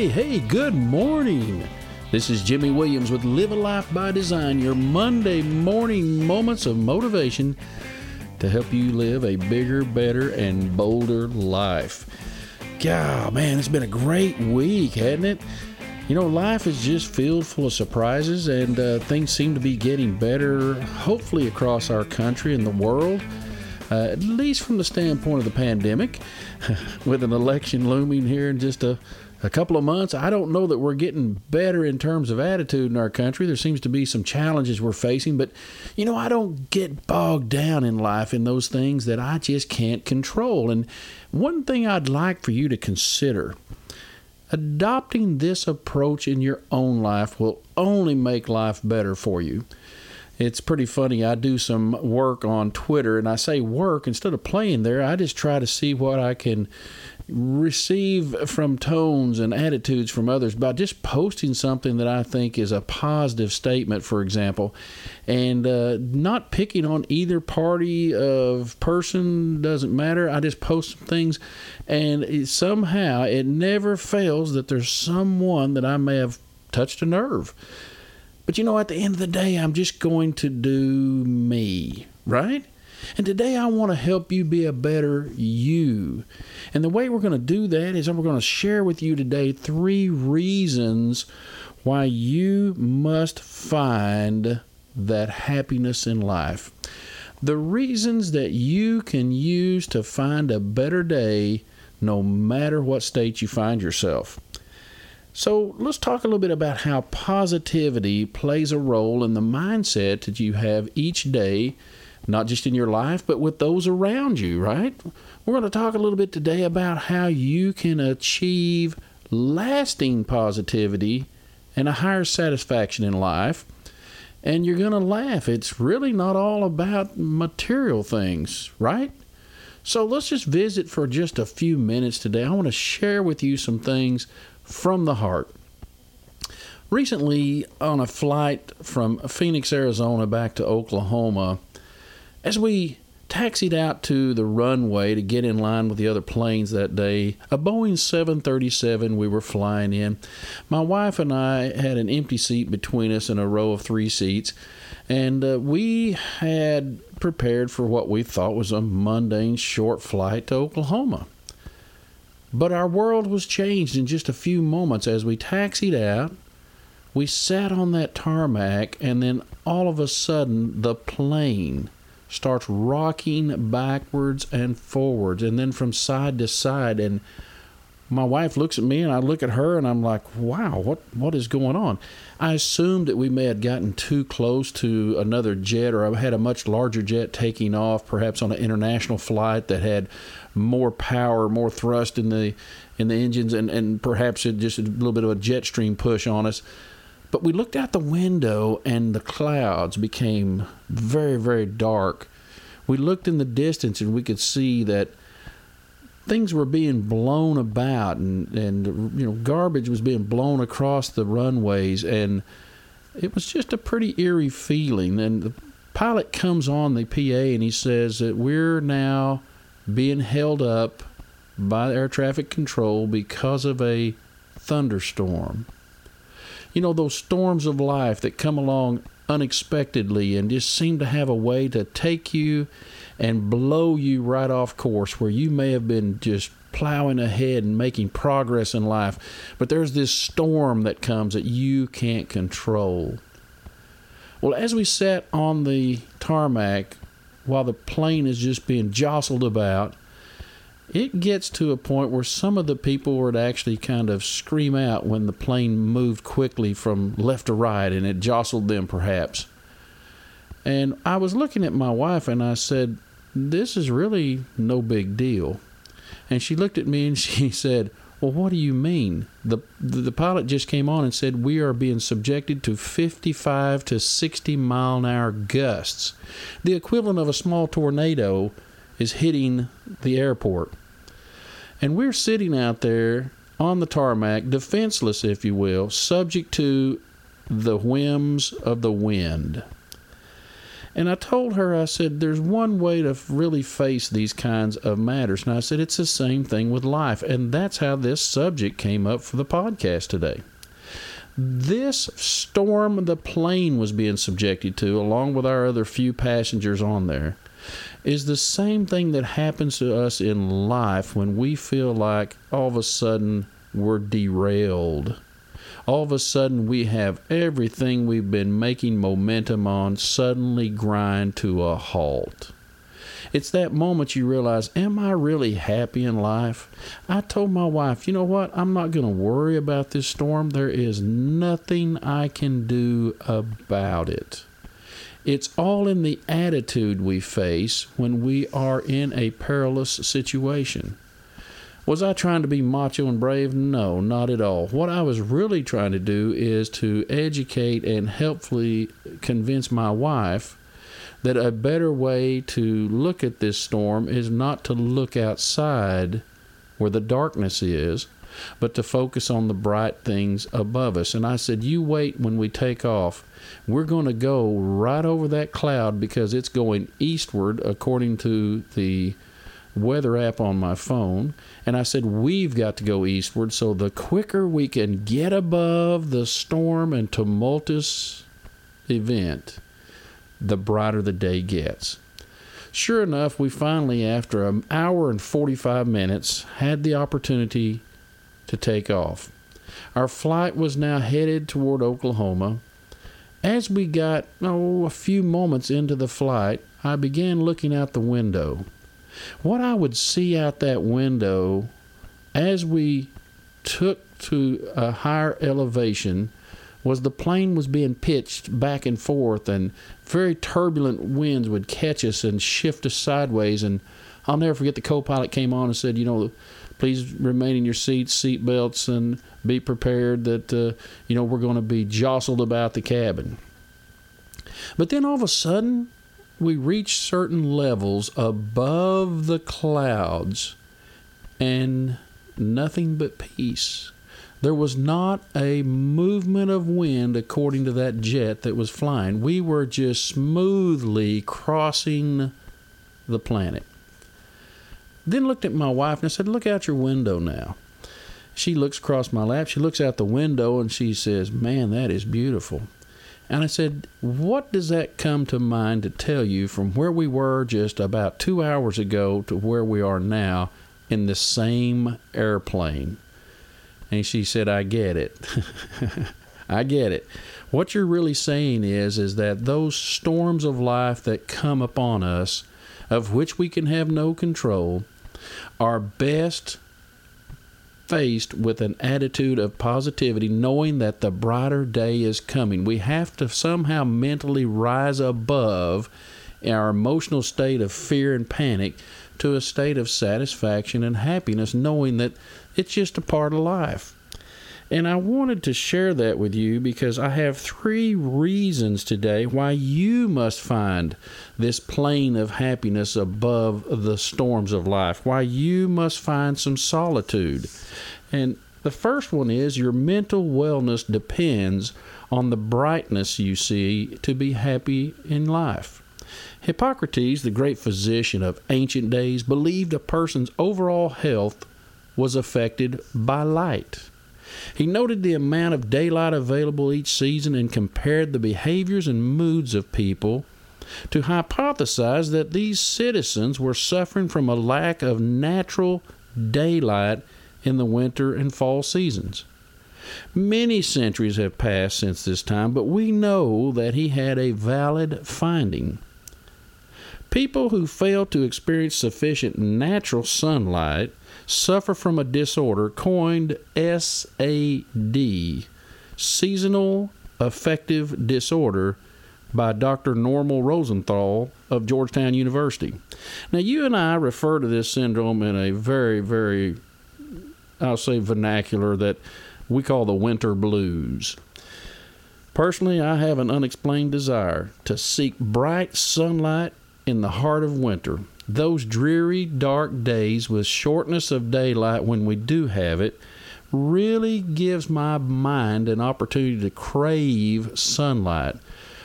Hey, hey, good morning. This is Jimmy Williams with Live a Life by Design, your Monday morning moments of motivation to help you live a bigger, better, and bolder life. God, man, it's been a great week, hasn't it? You know, life is just filled full of surprises, and uh, things seem to be getting better, hopefully, across our country and the world uh, at least from the standpoint of the pandemic, with an election looming here in just a, a couple of months. I don't know that we're getting better in terms of attitude in our country. There seems to be some challenges we're facing, but you know, I don't get bogged down in life in those things that I just can't control. And one thing I'd like for you to consider adopting this approach in your own life will only make life better for you it's pretty funny. I do some work on Twitter, and I say work instead of playing there. I just try to see what I can receive from tones and attitudes from others by just posting something that I think is a positive statement, for example, and uh, not picking on either party of person doesn't matter. I just post some things, and it, somehow it never fails that there's someone that I may have touched a nerve. But you know, at the end of the day, I'm just going to do me, right? And today I want to help you be a better you. And the way we're going to do that is we're going to share with you today three reasons why you must find that happiness in life. The reasons that you can use to find a better day no matter what state you find yourself. So let's talk a little bit about how positivity plays a role in the mindset that you have each day, not just in your life, but with those around you, right? We're going to talk a little bit today about how you can achieve lasting positivity and a higher satisfaction in life. And you're going to laugh. It's really not all about material things, right? So let's just visit for just a few minutes today. I want to share with you some things from the heart. Recently, on a flight from Phoenix, Arizona back to Oklahoma, as we taxied out to the runway to get in line with the other planes that day, a Boeing 737 we were flying in. My wife and I had an empty seat between us in a row of three seats, and uh, we had prepared for what we thought was a mundane short flight to Oklahoma. But our world was changed in just a few moments as we taxied out. We sat on that tarmac, and then all of a sudden, the plane starts rocking backwards and forwards, and then from side to side. And my wife looks at me, and I look at her, and I'm like, "Wow, what what is going on?" I assumed that we may have gotten too close to another jet, or I had a much larger jet taking off, perhaps on an international flight that had more power, more thrust in the in the engines, and and perhaps it just a little bit of a jet stream push on us. But we looked out the window, and the clouds became very very dark. We looked in the distance, and we could see that things were being blown about, and and you know garbage was being blown across the runways, and it was just a pretty eerie feeling. And the pilot comes on the PA, and he says that we're now being held up by air traffic control because of a thunderstorm. You know, those storms of life that come along unexpectedly and just seem to have a way to take you and blow you right off course where you may have been just plowing ahead and making progress in life, but there's this storm that comes that you can't control. Well, as we sat on the tarmac while the plane is just being jostled about, it gets to a point where some of the people would actually kind of scream out when the plane moved quickly from left to right and it jostled them perhaps. And I was looking at my wife and I said, This is really no big deal. And she looked at me and she said, well, what do you mean? The, the pilot just came on and said we are being subjected to 55 to 60 mile an hour gusts. The equivalent of a small tornado is hitting the airport. And we're sitting out there on the tarmac, defenseless, if you will, subject to the whims of the wind. And I told her, I said, there's one way to really face these kinds of matters. And I said, it's the same thing with life. And that's how this subject came up for the podcast today. This storm the plane was being subjected to, along with our other few passengers on there, is the same thing that happens to us in life when we feel like all of a sudden we're derailed. All of a sudden, we have everything we've been making momentum on suddenly grind to a halt. It's that moment you realize, am I really happy in life? I told my wife, you know what? I'm not going to worry about this storm. There is nothing I can do about it. It's all in the attitude we face when we are in a perilous situation. Was I trying to be macho and brave? No, not at all. What I was really trying to do is to educate and helpfully convince my wife that a better way to look at this storm is not to look outside where the darkness is, but to focus on the bright things above us. And I said, You wait when we take off. We're going to go right over that cloud because it's going eastward according to the weather app on my phone. And I said, We've got to go eastward. So the quicker we can get above the storm and tumultuous event, the brighter the day gets. Sure enough, we finally, after an hour and 45 minutes, had the opportunity to take off. Our flight was now headed toward Oklahoma. As we got, oh, a few moments into the flight, I began looking out the window. What I would see out that window as we took to a higher elevation was the plane was being pitched back and forth and very turbulent winds would catch us and shift us sideways and I'll never forget the co-pilot came on and said, you know, please remain in your seats, seat belts, and be prepared that uh, you know we're going to be jostled about the cabin. But then all of a sudden, we reach certain levels above the clouds, and nothing but peace. There was not a movement of wind according to that jet that was flying. We were just smoothly crossing the planet. Then looked at my wife and I said, Look out your window now. She looks across my lap. She looks out the window and she says, Man, that is beautiful. And I said, What does that come to mind to tell you from where we were just about two hours ago to where we are now in the same airplane? And she said, I get it. I get it. What you're really saying is is that those storms of life that come upon us, of which we can have no control, are best faced with an attitude of positivity, knowing that the brighter day is coming. We have to somehow mentally rise above our emotional state of fear and panic to a state of satisfaction and happiness, knowing that it's just a part of life. And I wanted to share that with you because I have three reasons today why you must find this plane of happiness above the storms of life, why you must find some solitude. And the first one is your mental wellness depends on the brightness you see to be happy in life. Hippocrates, the great physician of ancient days, believed a person's overall health was affected by light. He noted the amount of daylight available each season and compared the behaviors and moods of people to hypothesize that these citizens were suffering from a lack of natural daylight in the winter and fall seasons. Many centuries have passed since this time, but we know that he had a valid finding. People who fail to experience sufficient natural sunlight suffer from a disorder coined SAD, Seasonal Affective Disorder, by Dr. Norman Rosenthal of Georgetown University. Now, you and I refer to this syndrome in a very, very, I'll say, vernacular that we call the winter blues. Personally, I have an unexplained desire to seek bright sunlight in the heart of winter those dreary, dark days with shortness of daylight when we do have it really gives my mind an opportunity to crave sunlight.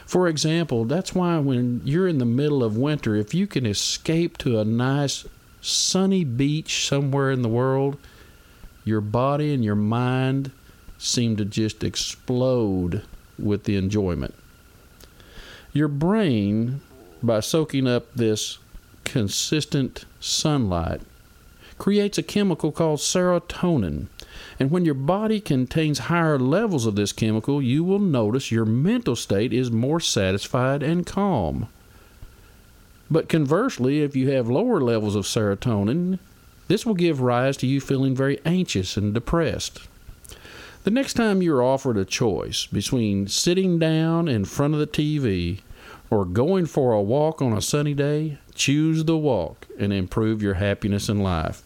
For example, that's why when you're in the middle of winter, if you can escape to a nice sunny beach somewhere in the world, your body and your mind seem to just explode with the enjoyment. Your brain, by soaking up this consistent sunlight, creates a chemical called serotonin. And when your body contains higher levels of this chemical, you will notice your mental state is more satisfied and calm. But conversely, if you have lower levels of serotonin, this will give rise to you feeling very anxious and depressed. The next time you're offered a choice between sitting down in front of the TV or going for a walk on a sunny day, choose the walk and improve your happiness in life.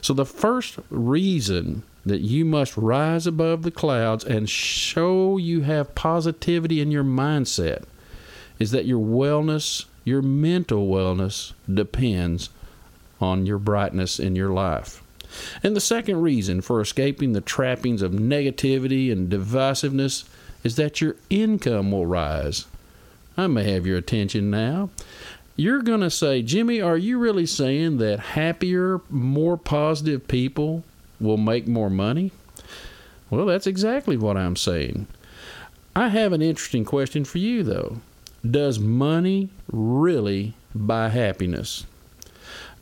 So, the first reason that you must rise above the clouds and show you have positivity in your mindset is that your wellness, your mental wellness, depends on your brightness in your life. And the second reason for escaping the trappings of negativity and divisiveness is that your income will rise. I may have your attention now. You're going to say, Jimmy, are you really saying that happier, more positive people will make more money? Well, that's exactly what I'm saying. I have an interesting question for you, though. Does money really buy happiness?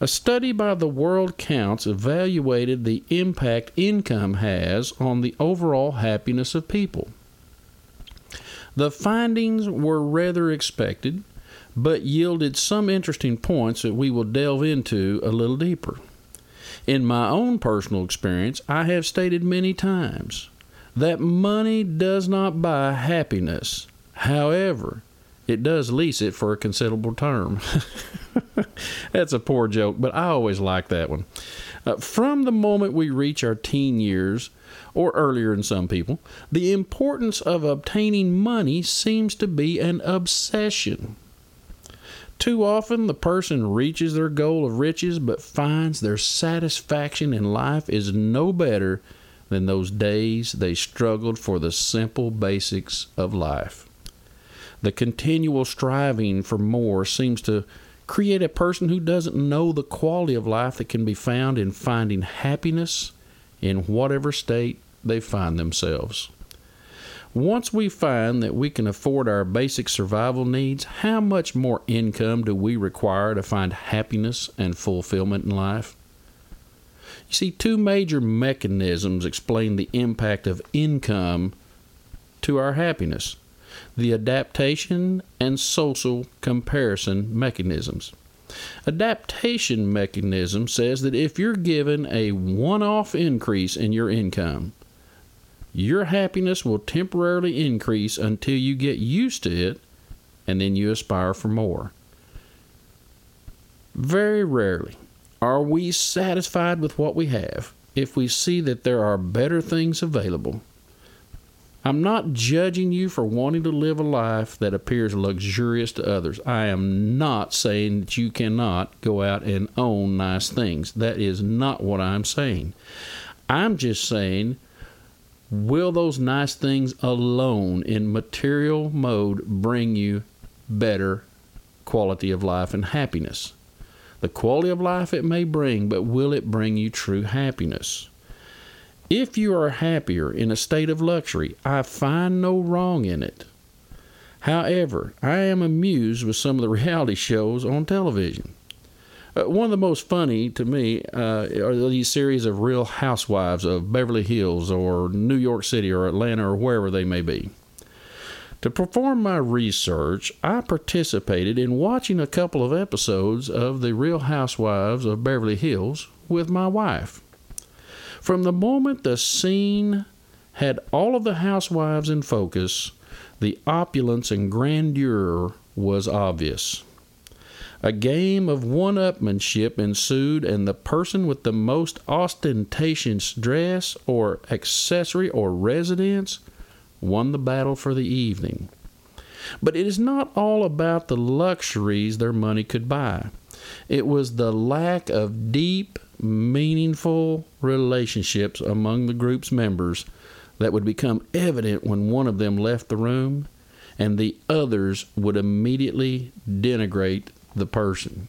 A study by the World Counts evaluated the impact income has on the overall happiness of people. The findings were rather expected, but yielded some interesting points that we will delve into a little deeper. In my own personal experience, I have stated many times that money does not buy happiness. However, it does lease it for a considerable term. That's a poor joke, but I always like that one. Uh, from the moment we reach our teen years, or earlier in some people, the importance of obtaining money seems to be an obsession. Too often, the person reaches their goal of riches but finds their satisfaction in life is no better than those days they struggled for the simple basics of life. The continual striving for more seems to create a person who doesn't know the quality of life that can be found in finding happiness in whatever state they find themselves. Once we find that we can afford our basic survival needs, how much more income do we require to find happiness and fulfillment in life? You see, two major mechanisms explain the impact of income to our happiness the adaptation and social comparison mechanisms. Adaptation mechanism says that if you're given a one off increase in your income, your happiness will temporarily increase until you get used to it and then you aspire for more. Very rarely are we satisfied with what we have if we see that there are better things available I'm not judging you for wanting to live a life that appears luxurious to others. I am not saying that you cannot go out and own nice things. That is not what I'm saying. I'm just saying, will those nice things alone in material mode bring you better quality of life and happiness? The quality of life it may bring, but will it bring you true happiness? If you are happier in a state of luxury, I find no wrong in it. However, I am amused with some of the reality shows on television. Uh, one of the most funny to me uh, are these series of real housewives of Beverly Hills or New York City or Atlanta or wherever they may be. To perform my research, I participated in watching a couple of episodes of The Real Housewives of Beverly Hills with my wife. From the moment the scene had all of the housewives in focus, the opulence and grandeur was obvious. A game of one upmanship ensued, and the person with the most ostentatious dress or accessory or residence won the battle for the evening. But it is not all about the luxuries their money could buy. It was the lack of deep meaningful relationships among the group's members that would become evident when one of them left the room and the others would immediately denigrate the person.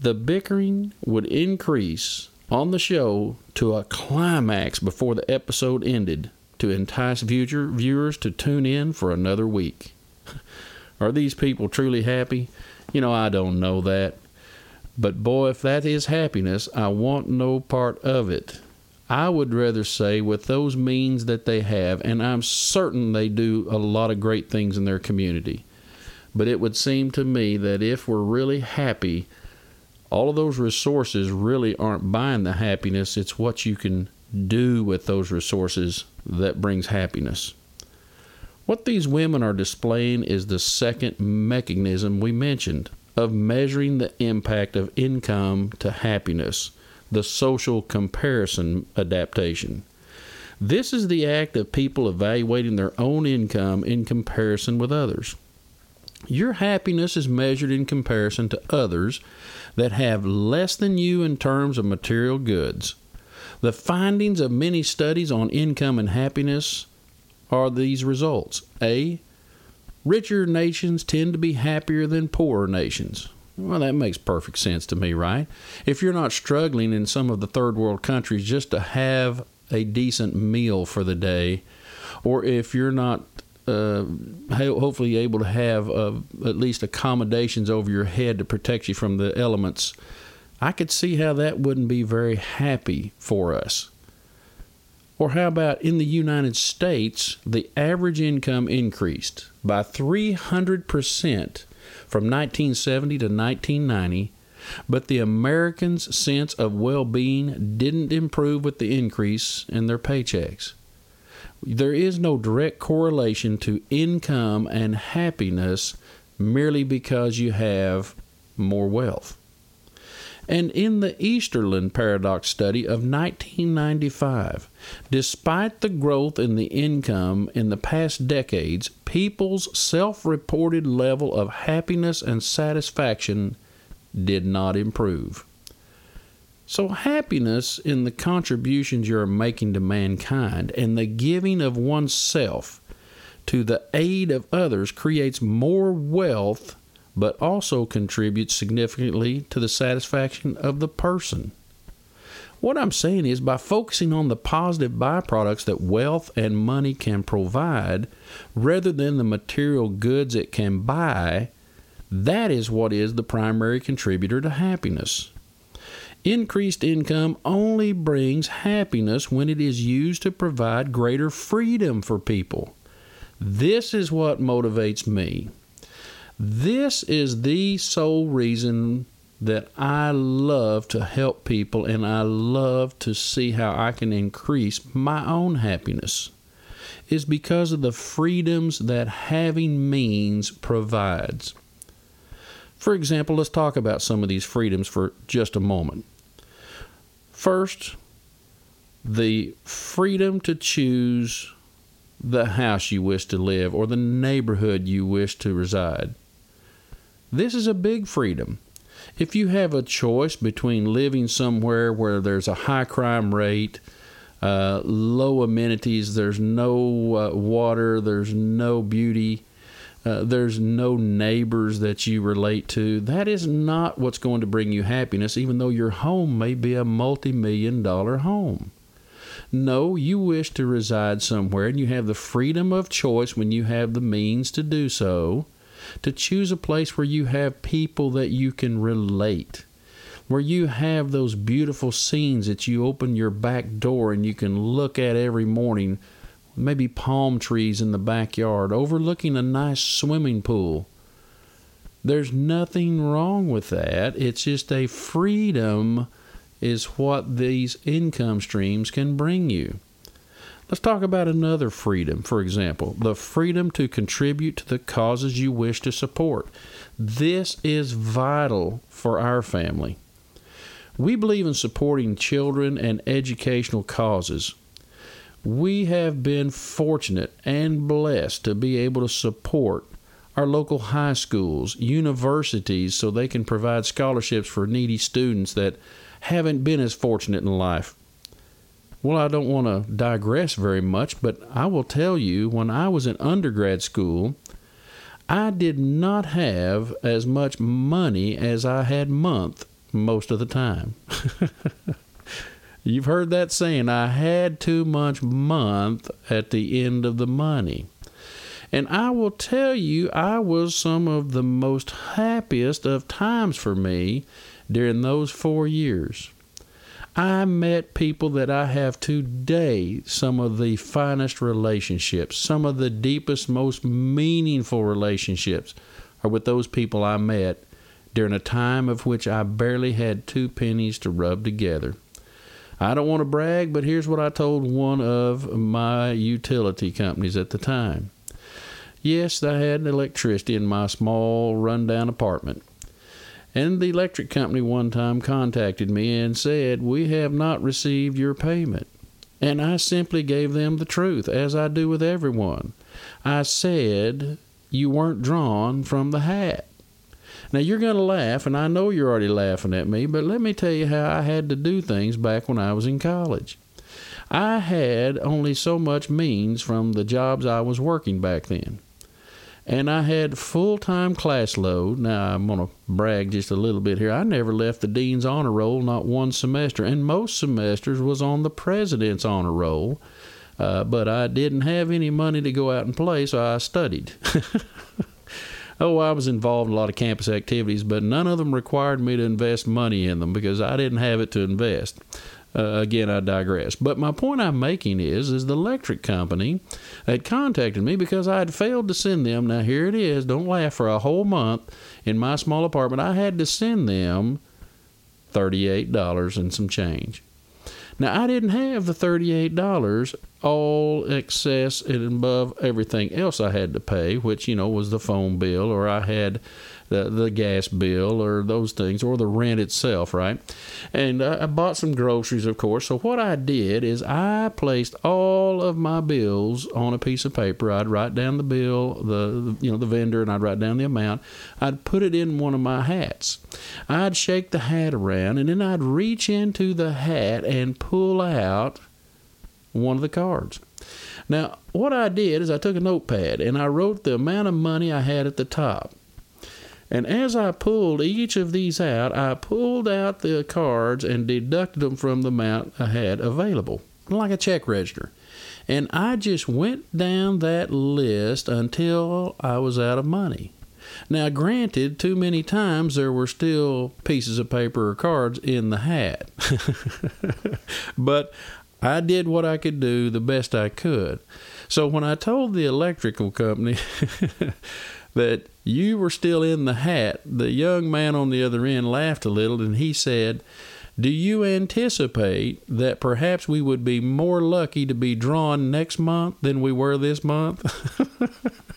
The bickering would increase on the show to a climax before the episode ended to entice future viewers to tune in for another week. Are these people truly happy? You know, I don't know that. But boy, if that is happiness, I want no part of it. I would rather say, with those means that they have, and I'm certain they do a lot of great things in their community. But it would seem to me that if we're really happy, all of those resources really aren't buying the happiness. It's what you can do with those resources that brings happiness. What these women are displaying is the second mechanism we mentioned of measuring the impact of income to happiness the social comparison adaptation. This is the act of people evaluating their own income in comparison with others. Your happiness is measured in comparison to others that have less than you in terms of material goods. The findings of many studies on income and happiness are these results. A. Richer nations tend to be happier than poorer nations. Well, that makes perfect sense to me, right? If you're not struggling in some of the third world countries just to have a decent meal for the day, or if you're not uh, hopefully able to have uh, at least accommodations over your head to protect you from the elements, I could see how that wouldn't be very happy for us. Or how about in the United States, the average income increased by 300% from 1970 to 1990, but the Americans' sense of well being didn't improve with the increase in their paychecks. There is no direct correlation to income and happiness merely because you have more wealth. And in the Easterlin Paradox study of 1995, despite the growth in the income in the past decades, people's self reported level of happiness and satisfaction did not improve. So, happiness in the contributions you are making to mankind and the giving of oneself to the aid of others creates more wealth but also contributes significantly to the satisfaction of the person. What I'm saying is by focusing on the positive byproducts that wealth and money can provide rather than the material goods it can buy, that is what is the primary contributor to happiness. Increased income only brings happiness when it is used to provide greater freedom for people. This is what motivates me. This is the sole reason that I love to help people and I love to see how I can increase my own happiness is because of the freedoms that having means provides. For example, let's talk about some of these freedoms for just a moment. First, the freedom to choose the house you wish to live or the neighborhood you wish to reside. This is a big freedom. If you have a choice between living somewhere where there's a high crime rate, uh, low amenities, there's no uh, water, there's no beauty, uh, there's no neighbors that you relate to, that is not what's going to bring you happiness, even though your home may be a multi million dollar home. No, you wish to reside somewhere and you have the freedom of choice when you have the means to do so to choose a place where you have people that you can relate, where you have those beautiful scenes that you open your back door and you can look at every morning, maybe palm trees in the backyard, overlooking a nice swimming pool. There's nothing wrong with that. It's just a freedom is what these income streams can bring you. Let's talk about another freedom, for example, the freedom to contribute to the causes you wish to support. This is vital for our family. We believe in supporting children and educational causes. We have been fortunate and blessed to be able to support our local high schools, universities, so they can provide scholarships for needy students that haven't been as fortunate in life. Well, I don't want to digress very much, but I will tell you when I was in undergrad school, I did not have as much money as I had month most of the time. You've heard that saying, I had too much month at the end of the money. And I will tell you, I was some of the most happiest of times for me during those four years. I met people that I have today, some of the finest relationships, some of the deepest, most meaningful relationships are with those people I met during a time of which I barely had two pennies to rub together. I don't want to brag, but here's what I told one of my utility companies at the time. Yes, I had electricity in my small, rundown apartment. And the electric company one time contacted me and said, We have not received your payment. And I simply gave them the truth, as I do with everyone. I said, You weren't drawn from the hat. Now you're going to laugh, and I know you're already laughing at me, but let me tell you how I had to do things back when I was in college. I had only so much means from the jobs I was working back then and I had full time class load. Now I'm gonna brag just a little bit here. I never left the dean's honor roll, not one semester, and most semesters was on the president's honor roll. Uh, but I didn't have any money to go out and play, so I studied. oh, I was involved in a lot of campus activities, but none of them required me to invest money in them because I didn't have it to invest. Uh, again, I digress. But my point I'm making is, is the electric company had contacted me because I had failed to send them. Now here it is. Don't laugh. For a whole month in my small apartment, I had to send them thirty-eight dollars and some change. Now I didn't have the thirty-eight dollars all excess and above everything else I had to pay, which you know was the phone bill, or I had the, the gas bill or those things or the rent itself, right? And uh, I bought some groceries, of course. So what I did is I placed all of my bills on a piece of paper. I'd write down the bill, the you know the vendor, and I'd write down the amount. I'd put it in one of my hats. I'd shake the hat around, and then I'd reach into the hat and pull out one of the cards. Now, what I did is I took a notepad and I wrote the amount of money I had at the top. And as I pulled each of these out, I pulled out the cards and deducted them from the amount I had available, like a check register. And I just went down that list until I was out of money. Now, granted, too many times there were still pieces of paper or cards in the hat. but I did what I could do the best I could. So when I told the electrical company that you were still in the hat, the young man on the other end laughed a little and he said, Do you anticipate that perhaps we would be more lucky to be drawn next month than we were this month?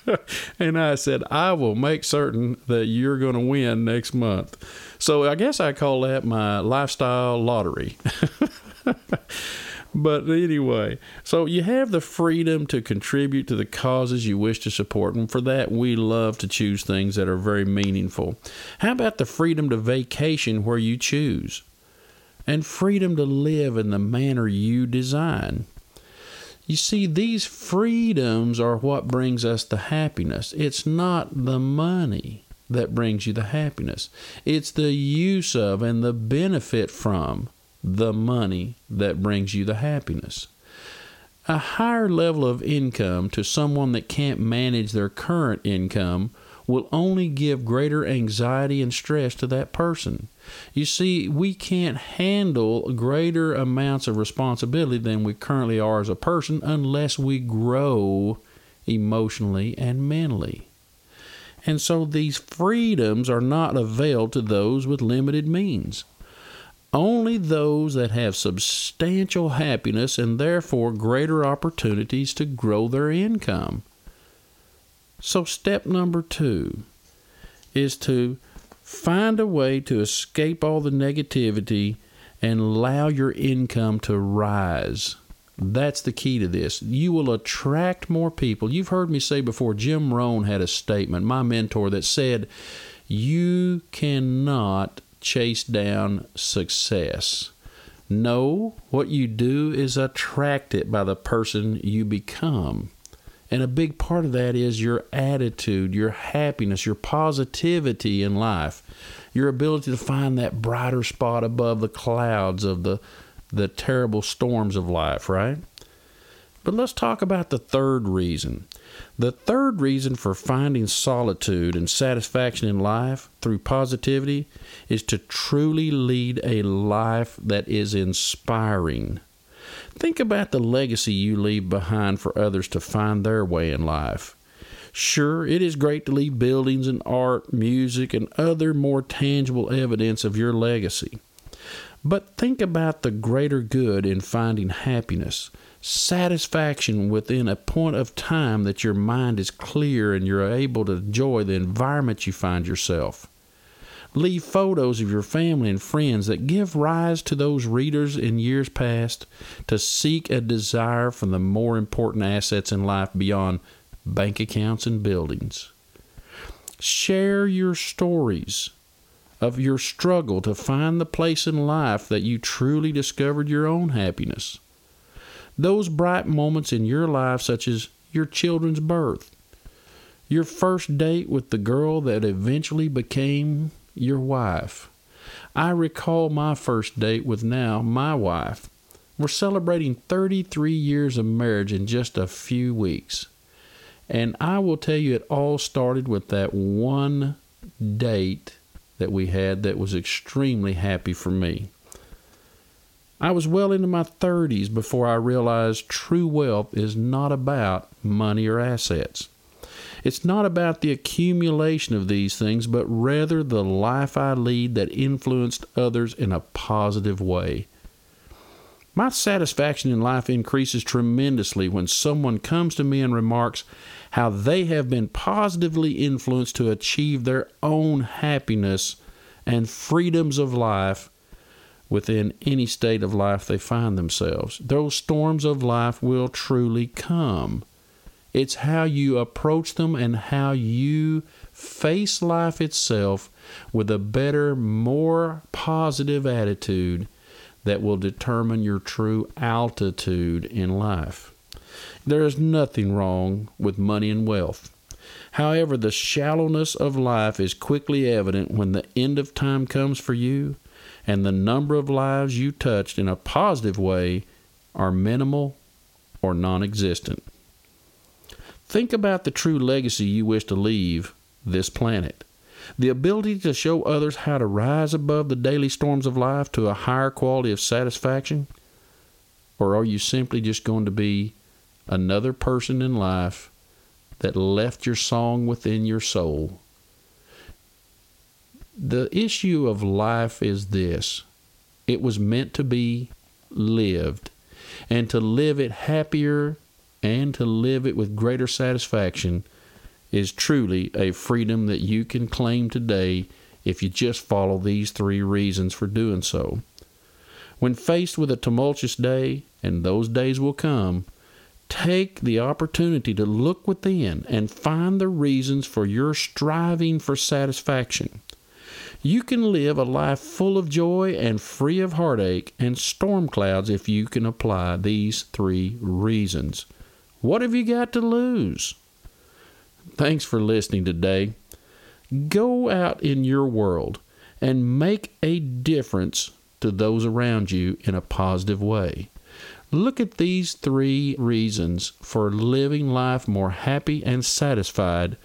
and I said, I will make certain that you're going to win next month. So I guess I call that my lifestyle lottery. But anyway, so you have the freedom to contribute to the causes you wish to support. And for that, we love to choose things that are very meaningful. How about the freedom to vacation where you choose? And freedom to live in the manner you design. You see, these freedoms are what brings us the happiness. It's not the money that brings you the happiness, it's the use of and the benefit from the money that brings you the happiness. A higher level of income to someone that can't manage their current income will only give greater anxiety and stress to that person. You see, we can't handle greater amounts of responsibility than we currently are as a person unless we grow emotionally and mentally. And so these freedoms are not availed to those with limited means. Only those that have substantial happiness and therefore greater opportunities to grow their income. So, step number two is to find a way to escape all the negativity and allow your income to rise. That's the key to this. You will attract more people. You've heard me say before, Jim Rohn had a statement, my mentor, that said, You cannot chase down success. No, what you do is attract it by the person you become. And a big part of that is your attitude, your happiness, your positivity in life, your ability to find that brighter spot above the clouds of the, the terrible storms of life, right? But let's talk about the third reason. The third reason for finding solitude and satisfaction in life through positivity is to truly lead a life that is inspiring. Think about the legacy you leave behind for others to find their way in life. Sure, it is great to leave buildings and art, music, and other more tangible evidence of your legacy. But think about the greater good in finding happiness, satisfaction within a point of time that your mind is clear and you're able to enjoy the environment you find yourself. Leave photos of your family and friends that give rise to those readers in years past to seek a desire for the more important assets in life beyond bank accounts and buildings. Share your stories of your struggle to find the place in life that you truly discovered your own happiness. Those bright moments in your life, such as your children's birth, your first date with the girl that eventually became your wife. I recall my first date with now my wife. We're celebrating 33 years of marriage in just a few weeks. And I will tell you, it all started with that one date that we had that was extremely happy for me. I was well into my 30s before I realized true wealth is not about money or assets. It's not about the accumulation of these things, but rather the life I lead that influenced others in a positive way. My satisfaction in life increases tremendously when someone comes to me and remarks how they have been positively influenced to achieve their own happiness and freedoms of life within any state of life they find themselves. Those storms of life will truly come. It's how you approach them and how you face life itself with a better, more positive attitude that will determine your true altitude in life. There is nothing wrong with money and wealth. However, the shallowness of life is quickly evident when the end of time comes for you and the number of lives you touched in a positive way are minimal or non existent. Think about the true legacy you wish to leave this planet. The ability to show others how to rise above the daily storms of life to a higher quality of satisfaction? Or are you simply just going to be another person in life that left your song within your soul the issue of life is this it was meant to be lived, and to live it happier and to live it with greater satisfaction is truly a freedom that you can claim today if you just follow these three reasons for doing so. When faced with a tumultuous day, and those days will come, take the opportunity to look within and find the reasons for your striving for satisfaction. You can live a life full of joy and free of heartache and storm clouds if you can apply these three reasons. What have you got to lose? Thanks for listening today. Go out in your world and make a difference to those around you in a positive way. Look at these three reasons for living life more happy and satisfied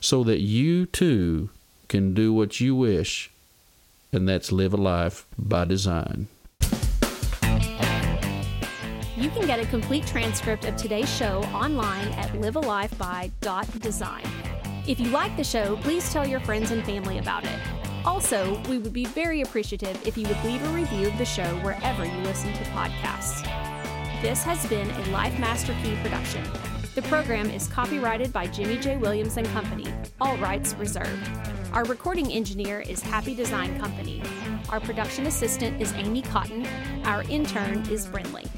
so that you too can do what you wish, and that's live a life by design. You can get a complete transcript of today's show online at livealifeby.design. If you like the show, please tell your friends and family about it. Also, we would be very appreciative if you would leave a review of the show wherever you listen to podcasts. This has been a Life Master Key production. The program is copyrighted by Jimmy J. Williams and Company, all rights reserved. Our recording engineer is Happy Design Company. Our production assistant is Amy Cotton. Our intern is Brinley.